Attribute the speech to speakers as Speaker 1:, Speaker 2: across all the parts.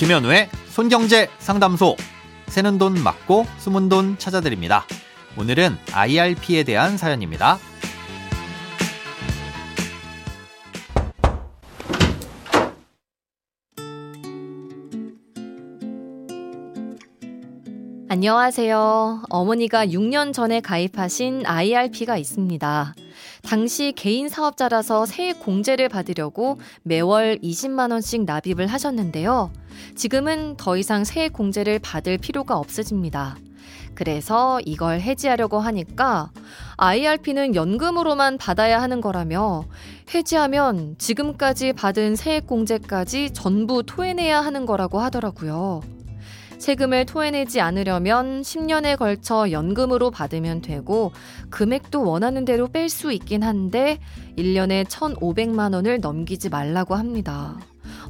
Speaker 1: 김현우의 손경제 상담소. 새는 돈 맞고 숨은 돈 찾아드립니다. 오늘은 IRP에 대한 사연입니다.
Speaker 2: 안녕하세요. 어머니가 6년 전에 가입하신 IRP가 있습니다. 당시 개인 사업자라서 세액 공제를 받으려고 매월 20만원씩 납입을 하셨는데요. 지금은 더 이상 세액 공제를 받을 필요가 없어집니다. 그래서 이걸 해지하려고 하니까 IRP는 연금으로만 받아야 하는 거라며 해지하면 지금까지 받은 세액 공제까지 전부 토해내야 하는 거라고 하더라고요. 세금을 토해내지 않으려면 10년에 걸쳐 연금으로 받으면 되고 금액도 원하는 대로 뺄 수 있긴 한데 1년에 1,500만 원을 넘기지 말라고 합니다.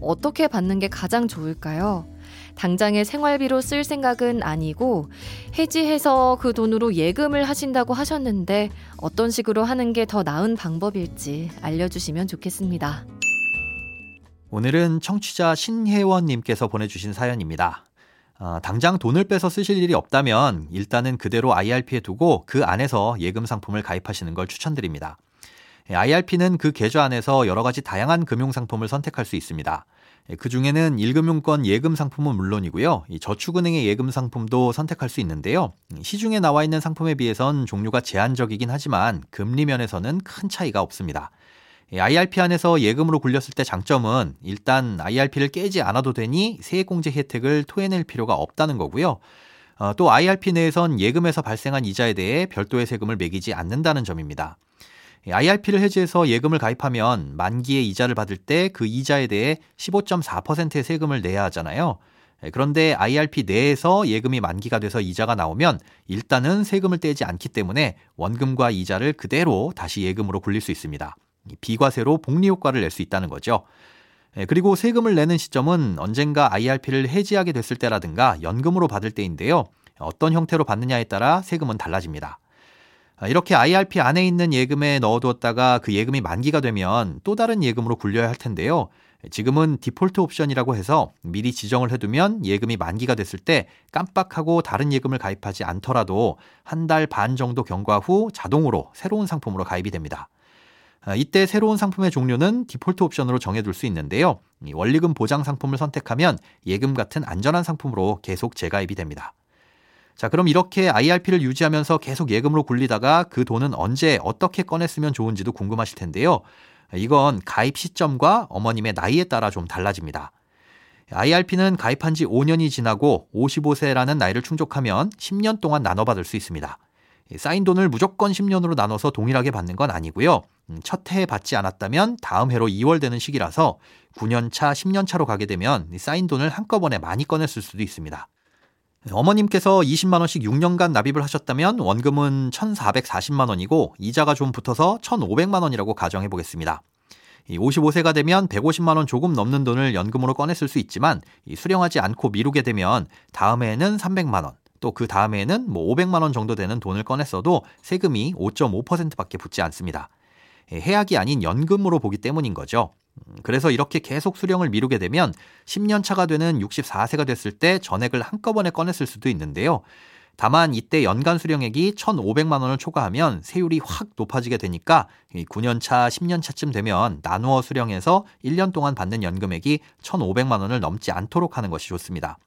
Speaker 2: 어떻게 받는 게 가장 좋을까요? 당장의 생활비로 쓸 생각은 아니고 해지해서 그 돈으로 예금을 하신다고 하셨는데 어떤 식으로 하는 게 더 나은 방법일지 알려주시면 좋겠습니다.
Speaker 1: 오늘은 청취자 신혜원님께서 보내주신 사연입니다. 어, 당장 돈을 빼서 쓰실 일이 없다면 일단은 그대로 IRP에 두고 그 안에서 예금 상품을 가입하시는 걸 추천드립니다. IRP는 그 계좌 안에서 여러 가지 다양한 금융 상품을 선택할 수 있습니다. 그 중에는 1금융권 예금 상품은 물론이고요. 저축은행의 예금 상품도 선택할 수 있는데요. 시중에 나와 있는 상품에 비해선 종류가 제한적이긴 하지만 금리 면에서는 큰 차이가 없습니다. IRP 안에서 예금으로 굴렸을 때 장점은 일단 IRP를 깨지 않아도 되니 세액공제 혜택을 토해낼 필요가 없다는 거고요. 어, 또 IRP 내에선 예금에서 발생한 이자에 대해 별도의 세금을 매기지 않는다는 점입니다. IRP를 해지해서 예금을 가입하면 만기에 이자를 받을 때 그 이자에 대해 15.4%의 세금을 내야 하잖아요. 그런데 IRP 내에서 예금이 만기가 돼서 이자가 나오면 일단은 세금을 떼지 않기 때문에 원금과 이자를 그대로 다시 예금으로 굴릴 수 있습니다. 비과세로 복리 효과를 낼 수 있다는 거죠. 예, 그리고 세금을 내는 시점은 언젠가 IRP를 해지하게 됐을 때라든가 연금으로 받을 때인데요. 어떤 형태로 받느냐에 따라 세금은 달라집니다. 아, 이렇게 IRP 안에 있는 예금에 넣어두었다가 그 예금이 만기가 되면 또 다른 예금으로 굴려야 할 텐데요. 지금은 디폴트 옵션이라고 해서 미리 지정을 해두면 예금이 만기가 됐을 때 깜빡하고 다른 예금을 가입하지 않더라도 한 달 반 정도 경과 후 자동으로 새로운 상품으로 가입이 됩니다. 아, 이때 새로운 상품의 종류는 디폴트 옵션으로 정해둘 수 있는데요. 원리금 보장 상품을 선택하면 예금 같은 안전한 상품으로 계속 재가입이 됩니다. 자, 그럼 이렇게 IRP를 유지하면서 계속 예금으로 굴리다가 그 돈은 언제 어떻게 꺼냈으면 좋은지도 궁금하실 텐데요. 이건 가입 시점과 어머님의 나이에 따라 좀 달라집니다. IRP는 가입한 지 5년이 지나고 55세라는 나이를 충족하면 10년 동안 나눠받을 수 있습니다. 쌓인 돈을 무조건 10년으로 나눠서 동일하게 받는 건 아니고요. 음, 첫 해에 받지 않았다면 다음 해로 2월 되는 시기라서 9년 차, 10년 차로 가게 되면 쌓인 돈을 한꺼번에 많이 꺼냈을 수도 있습니다. 어머님께서 20만 원씩 6년간 납입을 하셨다면 원금은 1,440만 원이고 이자가 좀 붙어서 1,500만 원이라고 가정해 보겠습니다. 55세가 되면 150만 원 조금 넘는 돈을 연금으로 꺼냈을 수 있지만 수령하지 않고 미루게 되면 다음 해에는 300만 원, 또 그 다음 해에는 뭐 500만 원 정도 되는 돈을 꺼냈어도 세금이 5.5%밖에 붙지 않습니다. 해약이 아닌 연금으로 보기 때문인 거죠. 음, 그래서 이렇게 계속 수령을 미루게 되면 10년 차가 되는 64세가 됐을 때 전액을 한꺼번에 꺼냈을 수도 있는데요. 다만 이때 연간 수령액이 1,500만 원을 초과하면 세율이 확 높아지게 되니까 9년 차, 10년 차쯤 되면 나누어 수령해서 1년 동안 받는 연금액이 1,500만 원을 넘지 않도록 하는 것이 좋습니다.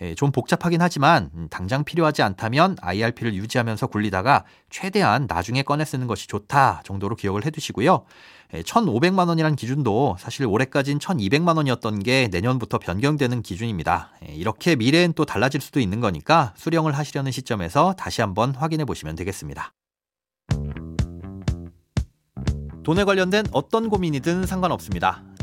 Speaker 1: 예, 좀 복잡하긴 하지만 음, 당장 필요하지 않다면 IRP를 유지하면서 굴리다가 최대한 나중에 꺼내 쓰는 것이 좋다 정도로 기억을 해두시고요. 1,500만 예, 원이란 기준도 사실 올해까진 1,200만 원이었던 게 내년부터 변경되는 기준입니다. 예, 이렇게 미래엔 또 달라질 수도 있는 거니까 수령을 하시려는 시점에서 다시 한번 확인해 보시면 되겠습니다. 돈에 관련된 어떤 고민이든 상관없습니다.